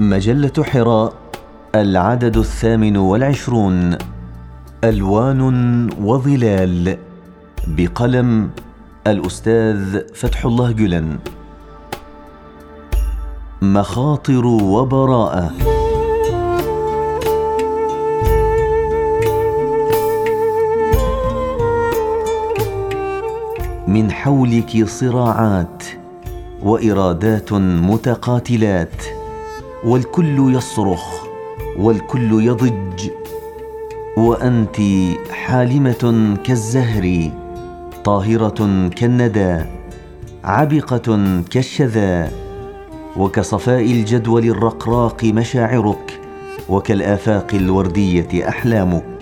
مجلة حراء العدد الثامن والعشرون ألوان وظلال بقلم الأستاذ فتح الله جلن. مخاطر وبراءة. من حولك صراعات وإرادات متقاتلات. والكل يصرخ والكل يضج. وأنت حالمة كالزهر طاهرة كالندى عبقه كالشذا. وكصفاء الجدول الرقراق مشاعرك وكالآفاق الوردية أحلامك.